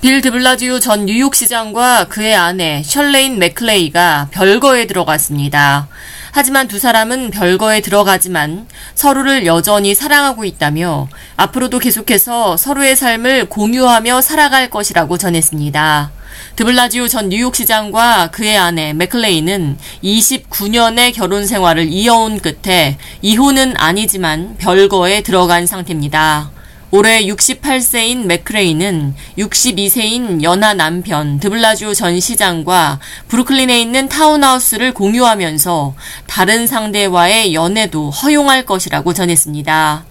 빌 드블라지오 전 뉴욕시장과 그의 아내 셜레인 맥클레이가 별거에 들어갔습니다. 하지만 두 사람은 별거에 들어가지만 서로를 여전히 사랑하고 있다며 앞으로도 계속해서 서로의 삶을 공유하며 살아갈 것이라고 전했습니다. 드블라지오 전 뉴욕시장과 그의 아내 맥클레이는 29년의 결혼 생활을 이어온 끝에 이혼은 아니지만 별거에 들어간 상태입니다. 올해 68세인 맥크레이는 62세인 연하 남편 드블라주 전 시장과 브루클린에 있는 타운하우스를 공유하면서 다른 상대와의 연애도 허용할 것이라고 전했습니다.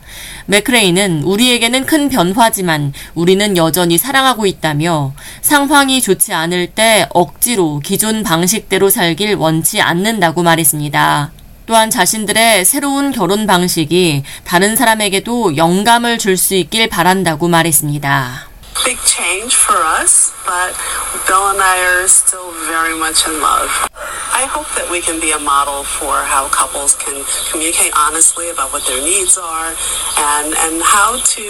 맥크레이는 우리에게는 큰 변화지만 우리는 여전히 사랑하고 있다며 상황이 좋지 않을 때 억지로 기존 방식대로 살길 원치 않는다고 말했습니다. 또한 자신들의 새로운 결혼 방식이 다른 사람에게도 영감을 줄 수 있길 바란다고 말했습니다. Big change for us, but Bill and I are still very much in love. I hope that we can be a model for how couples can communicate honestly about what their needs are and, and how to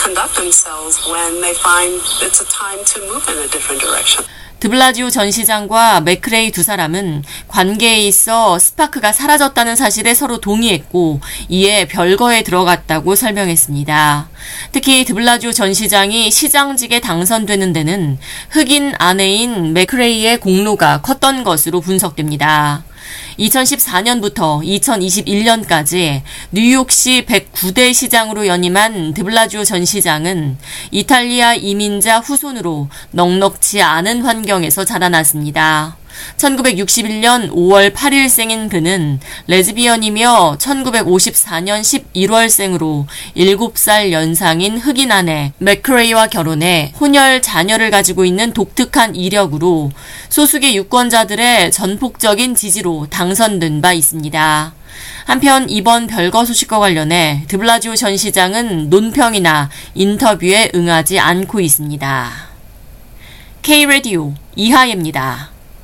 conduct themselves when they find it's a time to move in a different direction. 드블라지오 전 시장과 맥크레이 두 사람은 관계에 있어 스파크가 사라졌다는 사실에 서로 동의했고 이에 별거에 들어갔다고 설명했습니다. 특히 드블라지오 전 시장이 시장직에 당선되는 데는 흑인 아내인 맥크레이의 공로가 컸던 것으로 분석됩니다. 2014년부터 2021년까지 뉴욕시 109대 시장으로 연임한 드블라지오 전 시장은 이탈리아 이민자 후손으로 넉넉지 않은 환경에서 자라났습니다. 1961년 5월 8일생인 그는 레즈비언이며 1954년 11월생으로 7살 연상인 흑인 아내 맥크레이와 결혼해 혼혈 자녀를 가지고 있는 독특한 이력으로 소수의 유권자들의 전폭적인 지지로 당선된 바 있습니다. 한편 이번 별거 소식과 관련해 드블라지오 전 시장은 논평이나 인터뷰에 응하지 않고 있습니다. K-라디오 이하예입니다.